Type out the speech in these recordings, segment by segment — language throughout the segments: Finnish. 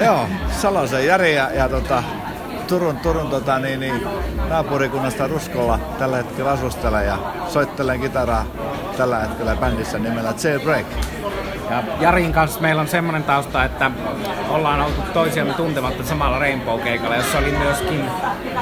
Joo, Salosen Jari ja, ja tota, Turun, Turun tota, niin, niin, naapurikunnasta Ruskolla tällä hetkellä asustelen ja soittelen kitaraa tällä hetkellä bändissä nimellä Jailbreak. Ja Jarin kanssa meillä on semmoinen tausta, että ollaan oltu toisiamme tuntematta samalla Rainbow-keikalla, jossa oli myöskin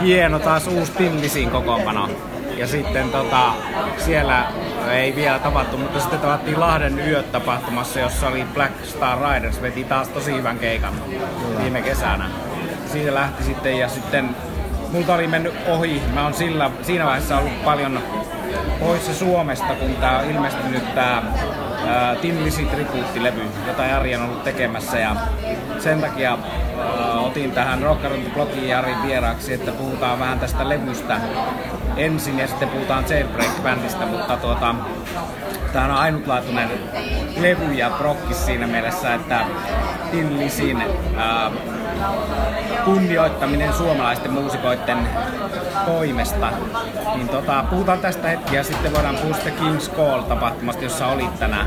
hieno taas uusi Tinlisin kokoonpano. Ja sitten tota, siellä ei vielä tavattu, mutta sitten tavattiin Lahden yöt tapahtumassa, jossa oli Black Star Riders, veti taas tosi hyvän keikan Kyllä. viime kesänä. Siitä lähti sitten ja sitten multa oli mennyt ohi. Mä oon sillä, siinä vaiheessa ollut paljon poissa Suomesta, kun tää on ilmestynyt tää Tim Lisi tribuuttilevy, jota Jari on ollut tekemässä ja sen takia äh, otin tähän Rockarunti-blogiin Jarin vieraaksi, että puhutaan vähän tästä levystä ensin ja sitten puhutaan Jailbreak-bändistä, mutta tuota, tämä on ainutlaatuinen levy ja prokkis siinä mielessä, että Tim Lisin äh, kunnioittaminen suomalaisten muusikoiden toimesta. Niin tota, puhutaan tästä hetki ja sitten voidaan puhua King's Call-tapahtumasta, jossa olit tänä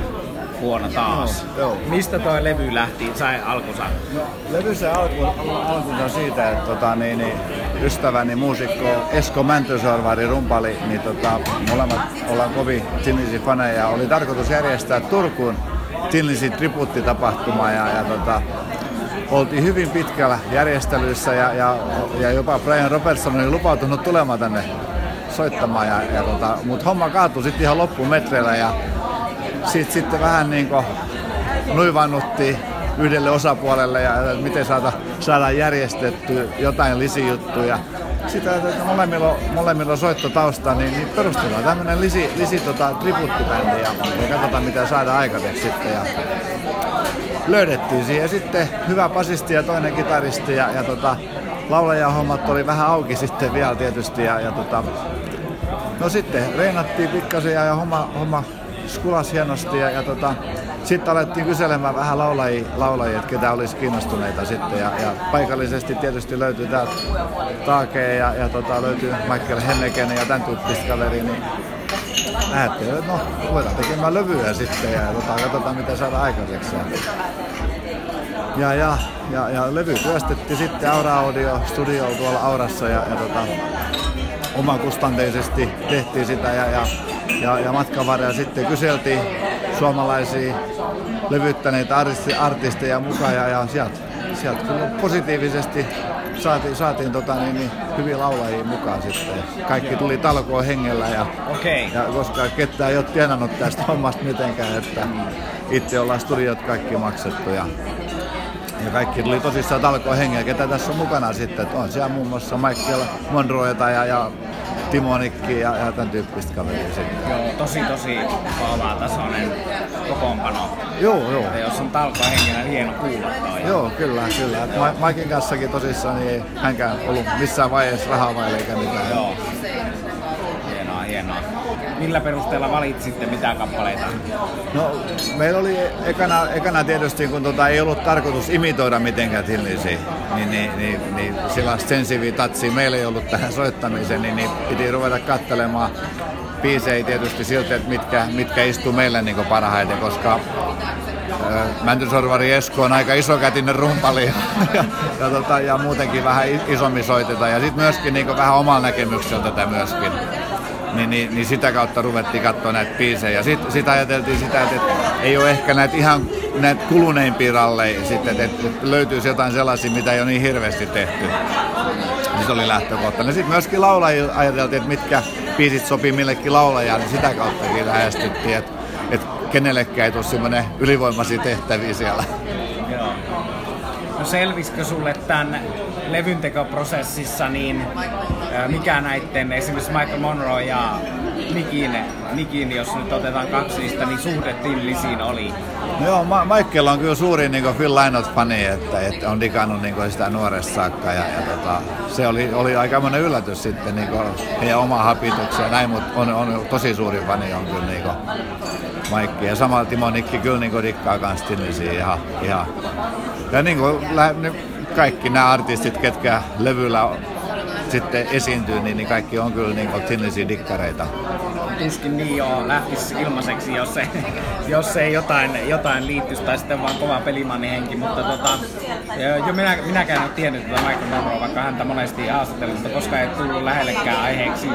vuonna taas. No, joo. Mistä tuo levy lähti, sai alkunsa? No, levy sai alku, alkunsa siitä, että tota, niin, niin, ystäväni muusikko Esko Mäntysorvari rumpali, niin tota, molemmat ollaan kovin Tinlisin faneja. Oli tarkoitus järjestää Turkuun Tinlisin tribuuttitapahtuma ja, ja tota, oltiin hyvin pitkällä järjestelyissä ja, ja, ja jopa Brian Robertson oli lupautunut tulemaan tänne soittamaan. Ja, ja tota, Mutta homma kaatui sitten ihan loppumetreillä ja sitten sitten vähän niin kuin nuivannuttiin yhdelle osapuolelle ja miten saada, saada järjestetty jotain lisijuttuja. Sitä, että molemmilla, molemmilla on soittotausta, niin, niin perustellaan tämmöinen lisi, lisi tota, tribuuttibändi ja, ja katsotaan mitä saadaan aikaiseksi sitten. Ja löydettiin siihen sitten hyvä basisti ja toinen kitaristi ja, ja tota, laulajahommat oli vähän auki sitten vielä tietysti ja, ja tota, no sitten reenattiin pikkasen ja, ja homma, homma skulas hienosti ja, ja tota, sitten alettiin kyselemään vähän laulajia, laulajia että ketä olisi kiinnostuneita sitten. Ja, ja paikallisesti tietysti löytyy täältä Taakea ja, ja tota, löytyy Michael Henneken ja tämän tyyppistä kaveri, niin lähdettiin, että no, ruvetaan tekemään levyä sitten ja tota, katsotaan mitä saadaan aikaiseksi. Ja, ja, ja, ja levy työstettiin sitten Aura Audio Studio tuolla Aurassa ja, ja tota, omakustanteisesti tehtiin sitä ja, ja, ja, ja matkan varrella sitten kyseltiin suomalaisia levyttäneitä artisti, artisteja mukaan ja, ja sieltä, sieltä kyllä positiivisesti saatiin, saatiin tota, niin, niin, hyviä laulajia mukaan sitten. Kaikki tuli talkoon hengellä ja, okay. ja koska ketään ei ole tienannut tästä hommasta mitenkään, että itse ollaan studiot kaikki maksettu ja ja kaikki tuli tosissaan talkoon hengellä, ketä tässä on mukana sitten. Että on siellä muun muassa Michael Monroeta ja, ja Timonikki ja, ja tämän tyyppistä kaveria sitten. Joo, tosi tosi kova tasoinen kokoonpano. Joo, joo. Ja jos on niin hieno kuulla toi. Joo, kyllä, kyllä. Ma- Maikin kanssakin tosissaan niin ei hänkään ollut missään vaiheessa rahaa vai eikä mitään. Joo. Millä perusteella valitsitte mitä kappaleita? No, meillä oli ekana, ekana tietysti, kun tota, ei ollut tarkoitus imitoida mitenkään Tillisiä, niin, niin, niin, niin sillä sensiivi tatsi meillä ei ollut tähän soittamiseen, niin, niin piti ruveta katselemaan biisejä tietysti siltä, että mitkä, mitkä istuu meille niin parhaiten, koska Mäntysorvari Esko on aika isokätinen rumpali ja, ja, ja, tota, ja muutenkin vähän isommin soitetaan. Ja sitten myöskin niin vähän omalla näkemyksellä tätä myöskin niin, niin, niin sitä kautta ruvettiin katsoa näitä biisejä. Sitten sit ajateltiin sitä, että, että ei ole ehkä näitä ihan näitä kuluneimpia ralleja sitten, että, että löytyisi jotain sellaisia, mitä ei ole niin hirveästi tehty. Niin se oli lähtökohta. Sitten myöskin laulajia ajateltiin, että mitkä biisit sopii millekin laulajalle, niin sitä kautta lähestyttiin, että, että kenellekään ei tule semmoinen ylivoimaisia tehtäviä siellä. No selvisikö sulle tämän levyntekoprosessissa, niin mikä näiden esimerkiksi Michael Monroe ja Nikin, Nikin, jos nyt otetaan kaksi niistä, niin suhde Tillisiin oli? No joo, Ma- Michael on kyllä suuri niin Phil Lynott-fani, että, että on digannut niin sitä nuoresta saakka ja, ja tota, se oli, oli aika monen yllätys sitten niin heidän oma hapituksia näin, mutta on, on, tosi suuri fani on kyllä niin Mike. Ja samalla Timo Nikki kyllä niin dikkaa kans Tillisiin ihan, ihan. Ja niin kuin, kaikki nämä artistit, ketkä levyllä sitten esiintyy, niin, niin kaikki on kyllä niin Tinlisiä dikkareita. Tuskin niin joo, lähtisi ilmaiseksi, jos ei, jos ei jotain, jotain liittyisi tai sitten vaan kova pelimannihenki, mutta tota, jo minä, minäkään en ole tiennyt tätä Michael Monroe, vaikka häntä monesti haastattelin, mutta koska ei tullut lähellekään aiheeksi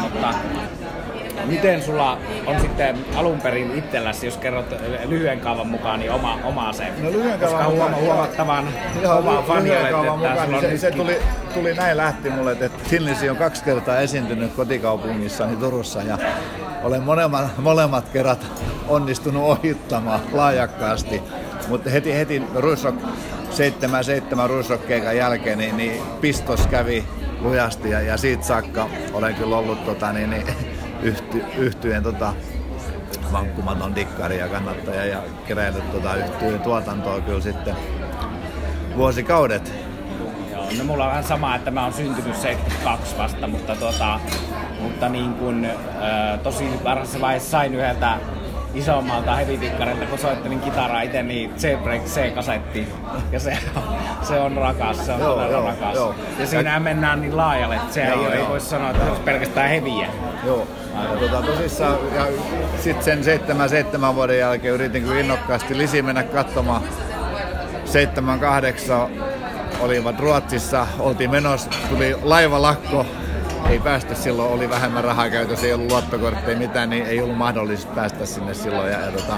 mutta Miten sulla on sitten alun perin itselläsi, jos kerrot lyhyen kaavan mukaan, niin oma, oma se? No lyhyen kaavan Koska mukaan, huomattavan oma fani lyhyen kaavan mukaan, niin se, se tuli, tuli näin lähti mulle, että Finlisi on kaksi kertaa esiintynyt kotikaupungissani Turussa ja olen molemmat, molemmat kerrat onnistunut ohittamaan laajakkaasti. Mutta heti, heti Ruisrock 77 Ruisrock jälkeen, niin, niin pistos kävi lujasti ja, ja siitä saakka olen kyllä ollut tota, niin, niin, yhty, yhtyeen tota, vankkumaton dikkari ja kannattaja ja keräillyt tota yhtyeen tuotantoa kyllä sitten vuosikaudet. Joo, no mulla on vähän sama, että mä oon syntynyt 72 vasta, mutta, tota, mutta niin kun, äh, tosi varhaisessa vaiheessa sain yhdeltä isommalta hevitikkarilta, kun soittelin kitaraa itse, niin C-Break C-kasetti. Ja se, se on rakas, se on joo, todella joo, rakas. Joo. Ja siinä mennään niin laajalle, että se joo, ei, ei voi sanoa, että se on pelkästään heviä. Joo. Ja tota, tosissaan, ja sitten sen seitsemän, seitsemän vuoden jälkeen yritin kyllä innokkaasti lisi mennä katsomaan. Seitsemän, kahdeksan olivat Ruotsissa, oltiin menossa, tuli laivalakko, ei päästä silloin, oli vähemmän rahaa käytössä, ei ollut luottokortteja mitään, niin ei ollut mahdollista päästä sinne silloin. Ja, tota,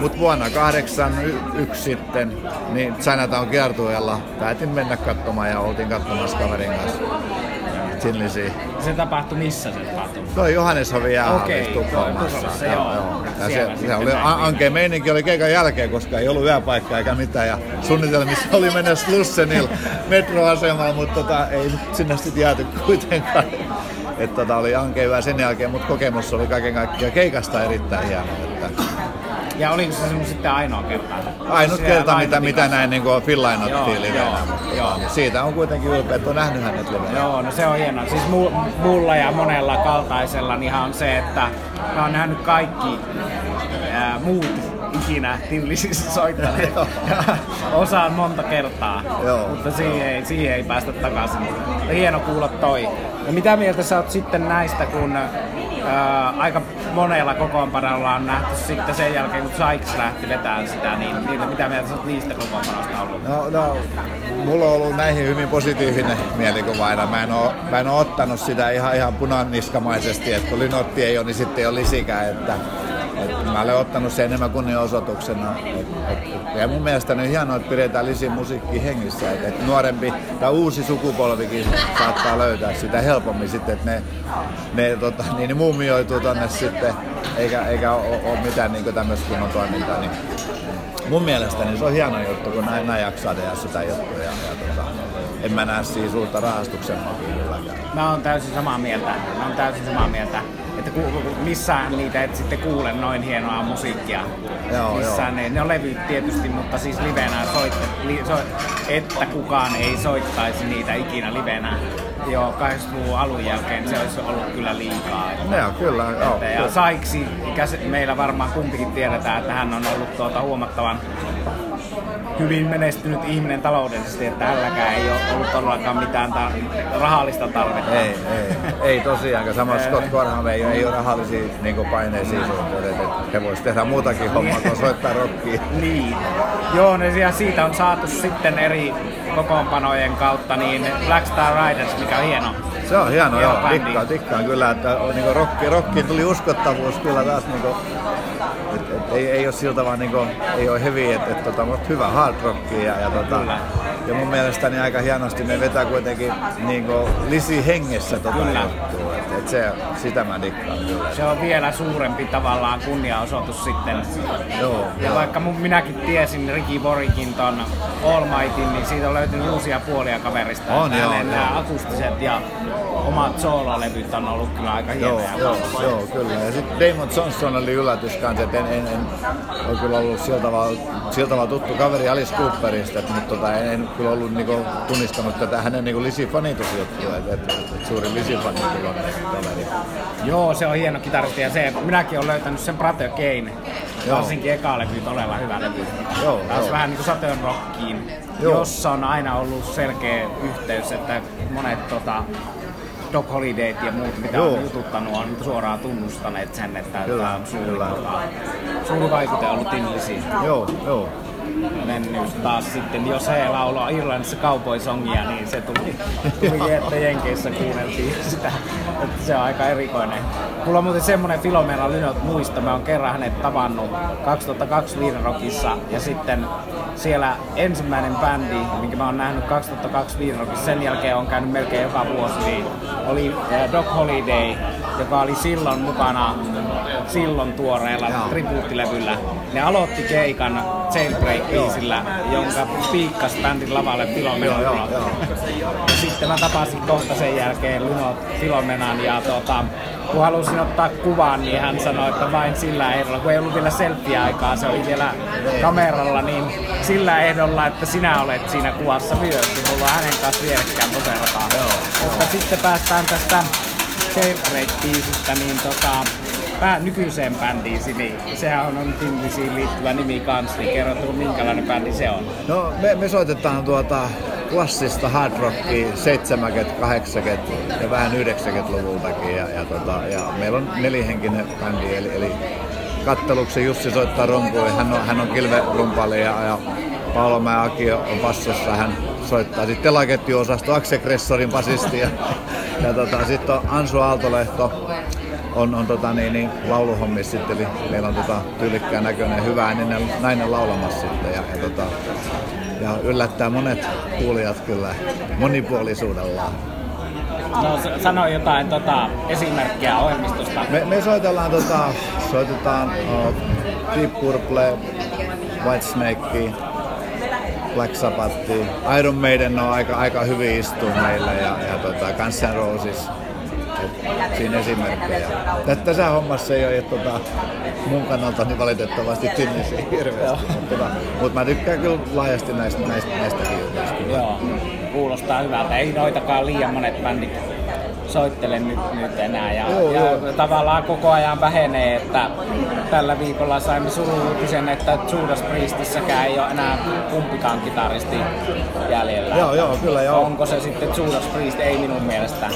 mutta vuonna 81 sitten, niin Chinatown kiertueella päätin mennä katsomaan ja oltiin katsomassa kaverin kanssa Chinlisiä. Se tapahtui missä se tapahtui? Toi Johanneshovi jäähallissa okay, Tukholmassa. Joo, joo. Ja se, se oli ankea meininki oli keikan jälkeen, koska ei ollut yöpaikkaa eikä mitään. Ja suunnitelmissa oli mennä Slussenil metroasemaan, mutta tota, ei sinne sitten jääty kuitenkaan. Että tota, oli ankea sen jälkeen, mutta kokemus oli kaiken kaikkiaan keikasta erittäin hieno. Että ja oliko se sinun sitten ainoa kerta? Ainut kerta, mitä, mitä näin niin fillainottiin livenä. Joo, Siitä on kuitenkin ylpeä, että on nähnyt hänet livenä. Joo, no se on hienoa. Siis mulla ja monella kaltaisella niin ihan on se, että mä oon nähnyt kaikki ää, muut ikinä tillisissä soittaneet. Osaan monta kertaa, Joo. mutta siihen ei, siihen ei päästä takaisin. Hieno kuulla toi. Ja mitä mieltä sä oot sitten näistä, kun ää, aika monella kokoonpanolla on nähty sitten sen jälkeen, kun Sykes lähti vetämään sitä, niin niitä, mitä mieltä oot niistä kokoonpanoista ollut? No, no, mulla on ollut näihin hyvin positiivinen mielikuva aina. Mä en oo, mä en oo ottanut sitä ihan, ihan punaniskamaisesti, että kun Linotti ei ole, niin sitten ei ole lisikään, että et mä olen ottanut sen enemmän kunnianosoituksena. Et, et, ja mun mielestä on hienoa, että pidetään lisin musiikki hengissä. Et, et nuorempi tai uusi sukupolvikin saattaa löytää sitä helpommin sitten, että ne, ne, tota, niin, ne muumioituu tonne sitten, eikä, eikä ole mitään niin tämmöistä kunnon toimintaa. Niin mun mielestä niin se on hieno juttu, kun näin, näin jaksaa tehdä sitä juttuja. Ja, tota, en mä näe siis uutta rahastuksen Mä oon täysin samaa mieltä. Mä oon täysin samaa mieltä että ku, missään niitä et sitten kuule noin hienoa musiikkia. Joo, missään joo. Ne, ne on levyt tietysti, mutta siis livenä soitte, li, so, että kukaan ei soittaisi niitä ikinä livenä. Joo, 80-luvun alun jälkeen se olisi ollut kyllä liikaa. Että, joo, kyllä. Joo, ja Saiksi, meillä varmaan kumpikin tiedetään, että hän on ollut tuota huomattavan hyvin menestynyt ihminen taloudellisesti, että tälläkään ei ole ollut todellakaan mitään ta- rahallista tarvetta. Ei, ei, ei tosiaan. Samoin Scott Gorham ei, ei ole rahallisia niin paineisia suhteen, että he voisivat tehdä muutakin hommaa kuin soittaa rockia. niin. Joo, ne ja siitä on saatu sitten eri kokoonpanojen kautta niin Black Star Riders, mikä on hieno. Se on hieno, joo. Tikkaan, tikkaan kyllä, että niin rocki, rockiin tuli uskottavuus kyllä taas niin kuin, et, et, ei, ei ole siltä vaan niin kuin, ei ole heavy, että et, tota, hyvä hard rockia ja, ja, tota, ja mun mielestäni aika hienosti ne vetää kuitenkin niin kuin, lisi hengessä tota kyllä. juttua. Et, et se, sitä mä dikkaan kyllä. Se on vielä suurempi tavallaan kunniaosoitus sitten. Joo, ja joo. vaikka mun, minäkin tiesin Ricky Borikin ton All Mightin, niin siitä on löytynyt uusia puolia kaverista. On, joo, joo. Nämä akustiset ja omat soololevyt on ollut kyllä aika hienoja. Joo, joo, joo, kyllä. Ja sitten Damon Johnson oli yllätys kanssa, että en, en, en ole kyllä ollut sillä tavalla, sillä tavalla tuttu kaveri Alice Cooperista, että, mutta tota, en, en kyllä ollut niinku, tunnistanut tätä hänen niinku Lisi-fanitusjuttua, että, että, että suuri Lisi-fani kaveri. Joo, se on hieno kitaristi ja se, minäkin olen löytänyt sen Brother Kane. Joo. Varsinkin eka levy, todella hyvä levy. Joo, Taas joo. vähän niinku Saturn Rockiin Joo. jossa on aina ollut selkeä yhteys, että monet tota, Doc Holidayt ja muut, mitä Joo. on jututtanut, on suoraan tunnustaneet sen, että kyllä, tämä on suuri, kyllä. Suuri vaikute ollut Tinlisiin. Joo, joo mennyt taas sitten, jos he laulaa Irlannissa kaupoisongia, niin se tuli, tuli että Jenkeissä kuunneltiin sitä. Että se on aika erikoinen. Mulla on muuten semmonen Filomena Lynot muisto, mä oon kerran hänet tavannut 2002 Viinarokissa ja sitten siellä ensimmäinen bändi, minkä mä oon nähnyt 2002 Viinarokissa, sen jälkeen on käynyt melkein joka vuosi, niin oli eh, Doc Holiday, joka oli silloin mukana silloin tuoreella tribuuttilevyllä. Ne aloitti keikan Jailbreak-biisillä, jonka piikkas bändin lavalle Filomenan Ja sitten mä tapasin kohta sen jälkeen Lunot Filomenan ja tota, kun halusin ottaa kuvan, niin hän sanoi, että vain sillä ehdolla, kun ei ollut vielä selfie-aikaa, se oli vielä kameralla, niin sillä ehdolla, että sinä olet siinä kuvassa myös, niin mulla on hänen kanssa poserataan. Mutta sitten päästään tästä Jailbreak-biisistä, niin tota, pää, nykyiseen bändiin, niin sehän on Tinlisiin liittyvä nimi kanssa, niin kerrotko minkälainen bändi se on? No me, me soitetaan tuota klassista hard rockia 70 80 ja vähän 90-luvultakin ja, ja, tota, ja meillä on nelihenkinen bändi, eli, eli katteluksi Jussi soittaa rumpuja, hän on, hän on kilverumpali ja, ja Paolo ja Aki on bassossa, hän soittaa sitten telaketjuosasto Akse Gressorin basisti ja, ja tota, sitten on Ansu Aaltolehto on, on tota, niin, niin, lauluhommissa sitten, eli meillä on tota, tyylikkään näköinen hyvä ääninen nainen laulamassa sitten ja, ja, tota, ja yllättää monet kuulijat kyllä monipuolisuudellaan. No sano jotain tota, esimerkkiä ohjelmistosta. Me, me soitellaan, tota, soitetaan uh, Deep Purple, Whitesnake, Black Sabbath, Iron Maiden on aika, aika hyvin istuu meillä ja, ja tota, Guns N' Roses siinä esimerkkejä. Tässä hommassa ei ole tota, mun kannalta niin valitettavasti tynnisi hirveästi, mutta, tota, mutta mä tykkään kyllä laajasti näistä, näistä, näistäkin. Joo, kuulostaa hyvältä. Ei noitakaan liian monet bändit soittele nyt, nyt enää. Ja, joo, ja joo. tavallaan koko ajan vähenee, että tällä viikolla saimme suruutisen, että Judas Priestissäkään ei ole enää kumpikaan kitaristi jäljellä. Joo, joo, kyllä joo. Onko se sitten Judas Priest? Ei minun mielestä.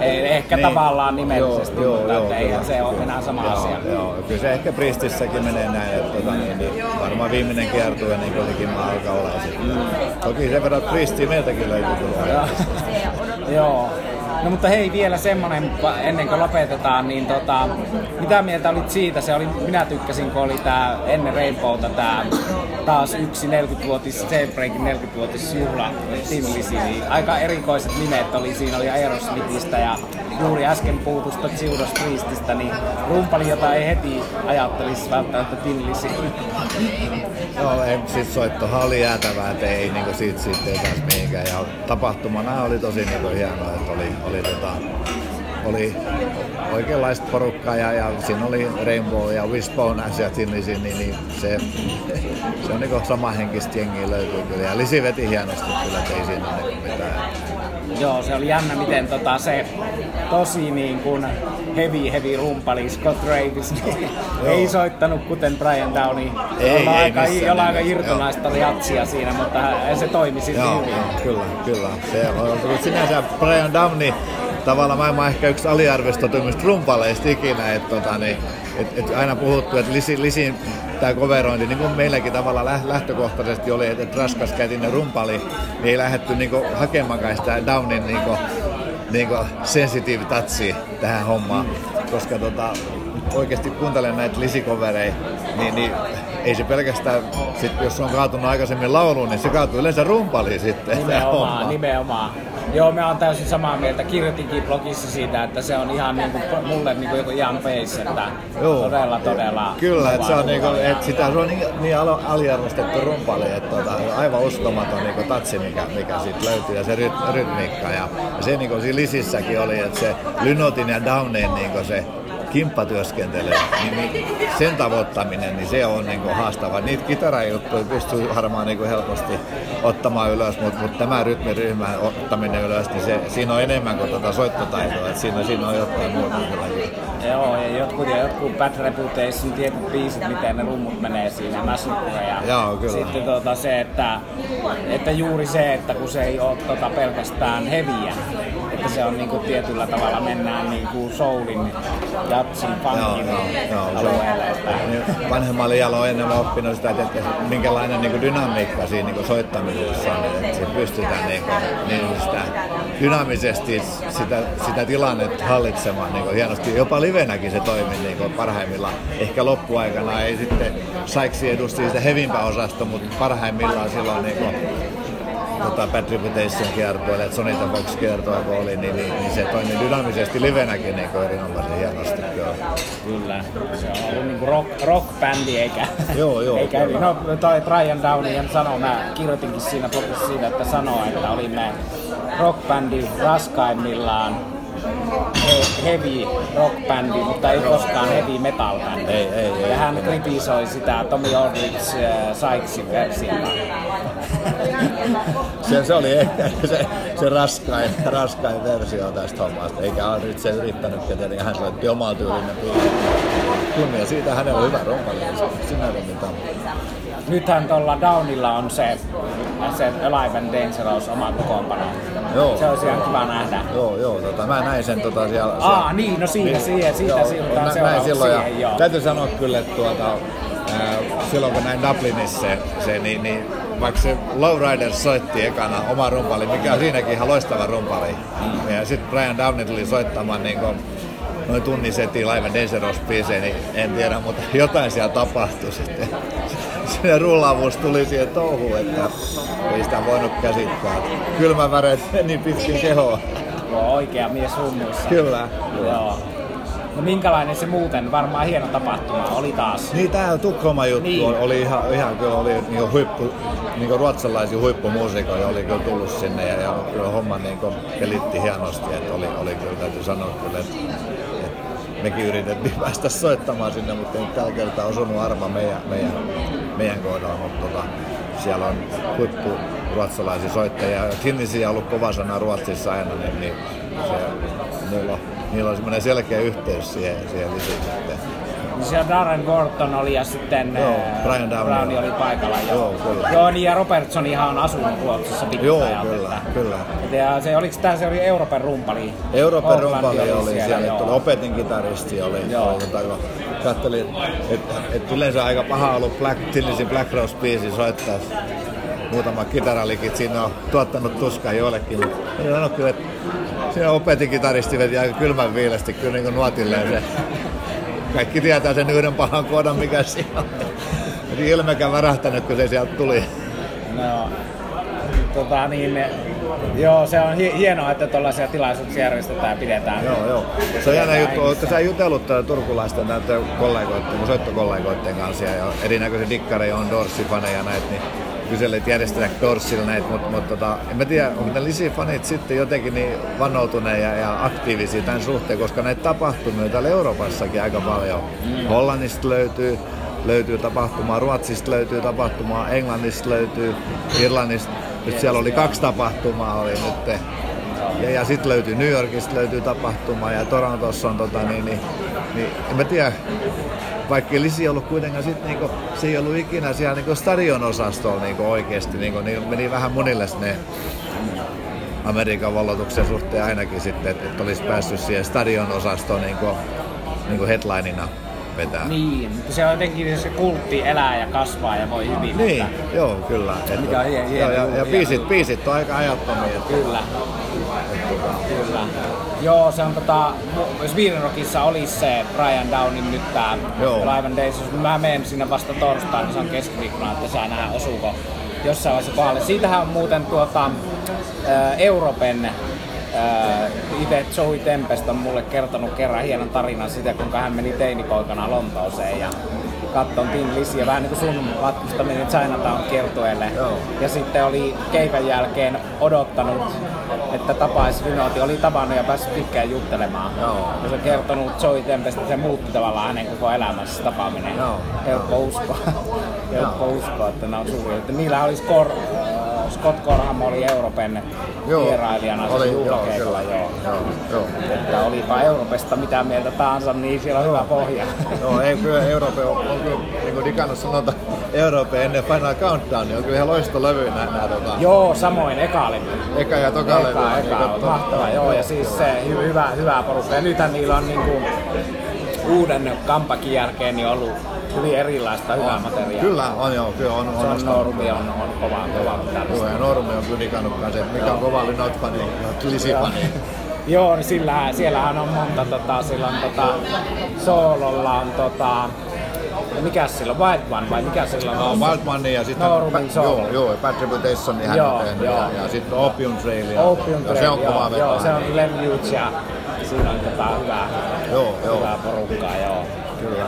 Ei, ehkä niin. tavallaan nimellisesti, joo, mutta joo, eihän se ole enää sama joo, asia. Joo, kyllä se ehkä Priestissäkin menee näin, että tota, niin, niin, varmaan viimeinen kiertue niin kuin mä alkaa olla. Mm. Toki sen verran Priestia meiltäkin löytyy kyllä. Joo. No mutta hei, vielä semmonen, ennen kuin lopetetaan, niin tota, mitä mieltä olit siitä? Se oli, minä tykkäsin, kun oli tää ennen Rainbowta tää taas yksi 40-vuotis, Jailbreakin 40-vuotis juhla Timlisi, niin aika erikoiset nimet oli. Siinä oli Aerosmithista ja juuri äsken puutusta Judas Priestistä, niin rumpali, jota ei heti ajattelisi välttämättä Timlisi. Joo, ei, siis soittohan oli jäätävää, että ei niinku siitä, siitä ei taas mihinkään. Ja tapahtumana oli tosi niinku hienoa, että oli, oli, tota, oli oikeanlaista porukkaa ja, ja siinä oli Rainbow ja Wishbone ja Tinnisin, niin, niin se, se on niinku samanhenkistä jengiä löytyy kyllä. Ja Lisi veti hienosti kyllä, että ei siinä ole mitään. Joo, se oli jännä, miten tota, se tosi niin kuin heavy, heavy rumpali Scott Davis niin ei soittanut kuten Brian Downey. Ei, ei aika, jolla aika irtonaista jatsia siinä, mutta se toimi silti joo, hyvin. Joo, kyllä, kyllä. Se on sinänsä Brian Downey tavallaan maailman ehkä yksi aliarvostetuimmista rumpaleista ikinä, että tota, niin, et, et aina puhuttu, että lisi, lisin tämä coverointi, niin kuin meilläkin tavallaan lähtökohtaisesti oli, että, että raskaskätinen rumpali, niin ei lähdetty niin kuin, hakemaankaan sitä Downin niin kuin, niin kuin sensitive touchi tähän hommaan, koska tota, oikeasti kuuntelen näitä lisikovereja, niin, niin ei se pelkästään, sit jos on kaatunut aikaisemmin lauluun, niin se kaatuu yleensä rumpaliin sitten. Nimenomaan, nimenomaan. Joo, me on täysin samaa mieltä. Kirjoitinkin blogissa siitä, että se on ihan niin kuin, mulle niin kuin joku ihan face, että Joo, todella, todella... Kyllä, että se on niin kuin, että sitä se on niin, niin aliarvostettu rumpali, että tota, aivan uskomaton niin tatsi, mikä, mikä siitä löytyy ja se ryt, rytmiikka. Ja, ja se niin kuin siinä lisissäkin oli, että se Lynotin ja Downin niin kuin se kimppatyöskentelyä, niin, niin sen tavoittaminen, niin se on niin kuin haastava. Niitä kitarajuttuja pystyy varmaan niin kuin helposti ottamaan ylös, mutta, mutta tämä rytmiryhmän ottaminen ylös, niin se, siinä on enemmän kuin tuota soittotaitoa, että siinä, siinä on jotain muuta Joo, ja jotkut, ja jotkut Bad Reputation, tietyt biisit, miten ne rummut menee siinä, Massacre. Ja Joo, kyllä. Sitten tota se, että, että juuri se, että kun se ei ole tota pelkästään heviä, että se on niinku tietyllä tavalla mennään niinku soulin, jatsin, funkin alueelle. Että... Niin, vanhemmalla iällä on enemmän oppinut sitä, että, että minkälainen niinku dynamiikka siinä niinku soittamisessa on, että se pystytään niinku, niin sitä dynaamisesti sitä, sitä tilannetta hallitsemaan niinku hienosti. Jopa livenäkin se toimii niinku parhaimmillaan. Ehkä loppuaikana ei sitten saiksi edusti sitä hevimpää osasta, mutta parhaimmillaan silloin niinku, tota, Bad Reputation kiertueelle, että Sonita Fox kiertue kun oli, niin, niin, niin, se toimi dynaamisesti livenäkin niin erinomaisen hienosti. Kyllä. kyllä. Se on ollut niin rock, rock-bändi eikä... Joo, joo. eikä, no toi Brian Downey sanoi, mä kirjoitinkin siinä blogissa siitä, että sanoo, että olimme rock-bändi raskaimmillaan heavy rock-bändi, mutta ei koskaan heavy metal-bändi. Ei, ei, ei, ja hän kritisoi sitä Tommy Aldrich äh, Sykesin versiota. Se, se oli ehkä se, se raskain, raskain versio tästä hommasta, eikä Aldrich se yrittänyt ketään, niin hän soitti omaa tyylinen kunnia. Siitä hänellä on hyvä rompali, sinä ei mitään. Nythän tuolla Downilla on se, se Alive and Dangerous oma kokoonpano. Joo. Se olisi ihan kiva nähdä. Joo, joo, tota, mä näin sen tota siellä. Aa, niin, no siinä, niin, siihen, siitä joo, siirrytään mä, näin silloin, siihen, ja joo. Täytyy sanoa kyllä, että tuota, ää, silloin kun näin Dublinissa se, se niin, niin vaikka se Lowrider soitti ekana oma rumpali, mikä on siinäkin ihan loistava rumpali. Mm. Ja sitten Brian Downey tuli soittamaan niin kuin, noin tunnin setin Live Dangerous biisejä, niin en tiedä, mutta jotain siellä tapahtui sitten. Se rullaavuus tuli siihen touhuun, että ei sitä voinut käsittää. Kylmäväreet niin pitkin kehoa. Joo, oikea mies hummuissa. Kyllä. Joo. No minkälainen se muuten, varmaan hieno tapahtuma oli taas. Niin tää Tukholma juttu niin. oli ihan, ihan kyllä oli niinku huippu, niinku ruotsalaisia huippumuusikoja oli kyllä tullut sinne ja, ja kyllä homma niinku pelitti hienosti, että oli, oli kyllä täytyy sanoa kyllä, että, että mekin yritettiin päästä soittamaan sinne, mutta ei tällä kertaa osunut arva meidän, meidän, meidän kohdalla, mutta tota, siellä on huippu ruotsalaisia soittajia. Kinnisiä on ollut kova sana Ruotsissa aina, niin, niin se, on, niillä on semmoinen selkeä yhteys siihen, siihen lisiin niin siellä Darren Gorton oli ja sitten joo, Brian Downey oli paikalla. Jo. Joo, kyllä. Joo, niin ja Robertson ihan on asunut Ruotsissa pitkään Joo, kyllä, kyllä. Ja se, oliko tämä, se oli Euroopan rumpali? Euroopan rumpali oli, oli siellä, siellä tuli Opetin kitaristi oli. Joo. oli kattelin, että et yleensä aika paha ollut Black, Tillisin Black Rose biisi soittaa muutama kitaralikit siinä on tuottanut tuskaa joillekin. Mutta en kyllä, että siinä opetin kitaristi veti aika kylmän viilesti kyllä niin kuin nuotilleen se kaikki tietää sen yhden pahan kohdan, mikä siellä on. Ilmekään värähtänyt, kun se sieltä tuli. No, tota niin, joo, se on hienoa, että tuollaisia tilaisuuksia järjestetään ja pidetään. Joo, joo. Se on jännä juttu. Oletko sä jutellut turkulaisten kollegoiden, soittokollegoiden kanssa ja erinäköisiä dikkareja on Dorsi-faneja näitä, niin kyselit järjestetäänkö Dorsilla näitä, mutta, mutta tota, en mä tiedä, onko ne Lisi-fanit sitten jotenkin niin vannoutuneet ja, ja aktiivisia tämän suhteen, koska näitä tapahtumia täällä Euroopassakin aika paljon. Mm. Hollannista löytyy, löytyy tapahtumaa, Ruotsista löytyy tapahtumaa, Englannista löytyy, Irlannista, nyt siellä oli kaksi tapahtumaa oli nyt. Ja, ja sitten löytyy New Yorkista löytyy tapahtuma ja Torontossa on tota niin, niin, niin en mä tiedä, vaikka Lisi ollut kuitenkaan sit niinku, se ei ollut ikinä siellä niinku stadion osastolla niinku oikeasti, niinku, niin meni vähän monille ne Amerikan valloituksen suhteen ainakin sitten, että et olisi päässyt siihen stadion osastoon niinku, niinku headlineina vetää. Niin, mutta se on jotenkin se kultti elää ja kasvaa ja voi hyvin. Niin, että... joo, kyllä. Mikä on hieno, hieno, ja, ja biisit, biisit on aika ajattomia. Että... Kyllä. Että, kyllä. Joo, se on tota, Sweden Rockissa oli se Brian Downin nyt tää Live Days. Mä menen sinne vasta torstaina, niin se on keskiviikkona, että saa nähdä osuuko jossain vaiheessa kohdalle. Siitähän on muuten tuota, Europen itse Joey Tempest on mulle kertonut kerran hienon tarinan siitä, kuinka hän meni teinipoikana Lontooseen ja katton Tin Lisiä, vähän niin kuin sun matkustaminen Chinatown kiertueelle. Ja sitten oli keikan jälkeen odottanut, että tapaisi Vinoti. Oli tavannut ja päässyt pitkään juttelemaan. Joo. Ja se on kertonut Joey Tempest, että se muutti tavallaan hänen koko elämässä tapaaminen. Joo. Helppo uskoa. Helppo uskoa, että ne on suuria. Että niillä olisi kor, Scott Corham oli Europen vierailijana oli, se joo, kyllä. Joo. Joo, joo. Että olipa Europesta mitä mieltä tahansa, niin siellä on hyvä pohja. Joo, ei kyllä Euroopan on, on kyllä, niin kuin Digannus sanota, Euroopan ennen Final Countdown, niin on kyllä ihan loistolevy nää tota, Joo, samoin eka levy. eka ja toka levy. Eka, niin eka, totta- mahtava, joo, ja siis se hy, hyvä, hyvä porukka. Ja nythän niillä on niinku uuden kampakin jälkeen niin ollut hyvin erilaista hyvää materiaalia. Kyllä on joo, kyllä on. Se on on Normi on, on kova, kova Joo, ja Normi on kyllä digannut kanssa, että mikä on kova Linot-fani ja Lisi-fani. Joo, niin sillä, siellähän on monta, tota, sillä on tota, Soololla on tota, mikä sillä on, Wild One vai mikä sillä on? No, Wildmania ja sitten Norman Soul. joo, joo, Bad Reputation niin hän Joo, on tehnyt joo. ja, ja sitten Opium Trail ja, Opium ja se on Trail, kova joo, se on Lem Hughes ja siinä on tota hyvää, Joo, joo. hyvää porukkaa, joo. Kyllä.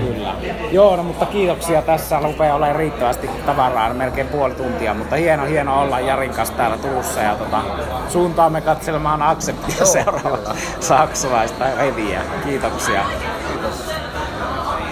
Kyllä. Joo, no, mutta kiitoksia. Tässä rupeaa olemaan riittävästi tavaraa, melkein puoli tuntia, mutta hieno, hieno olla Jarin kanssa täällä Turussa ja tota, suuntaamme katselemaan Acceptia seuraava saksalaista reviä. Kiitoksia. Kiitos.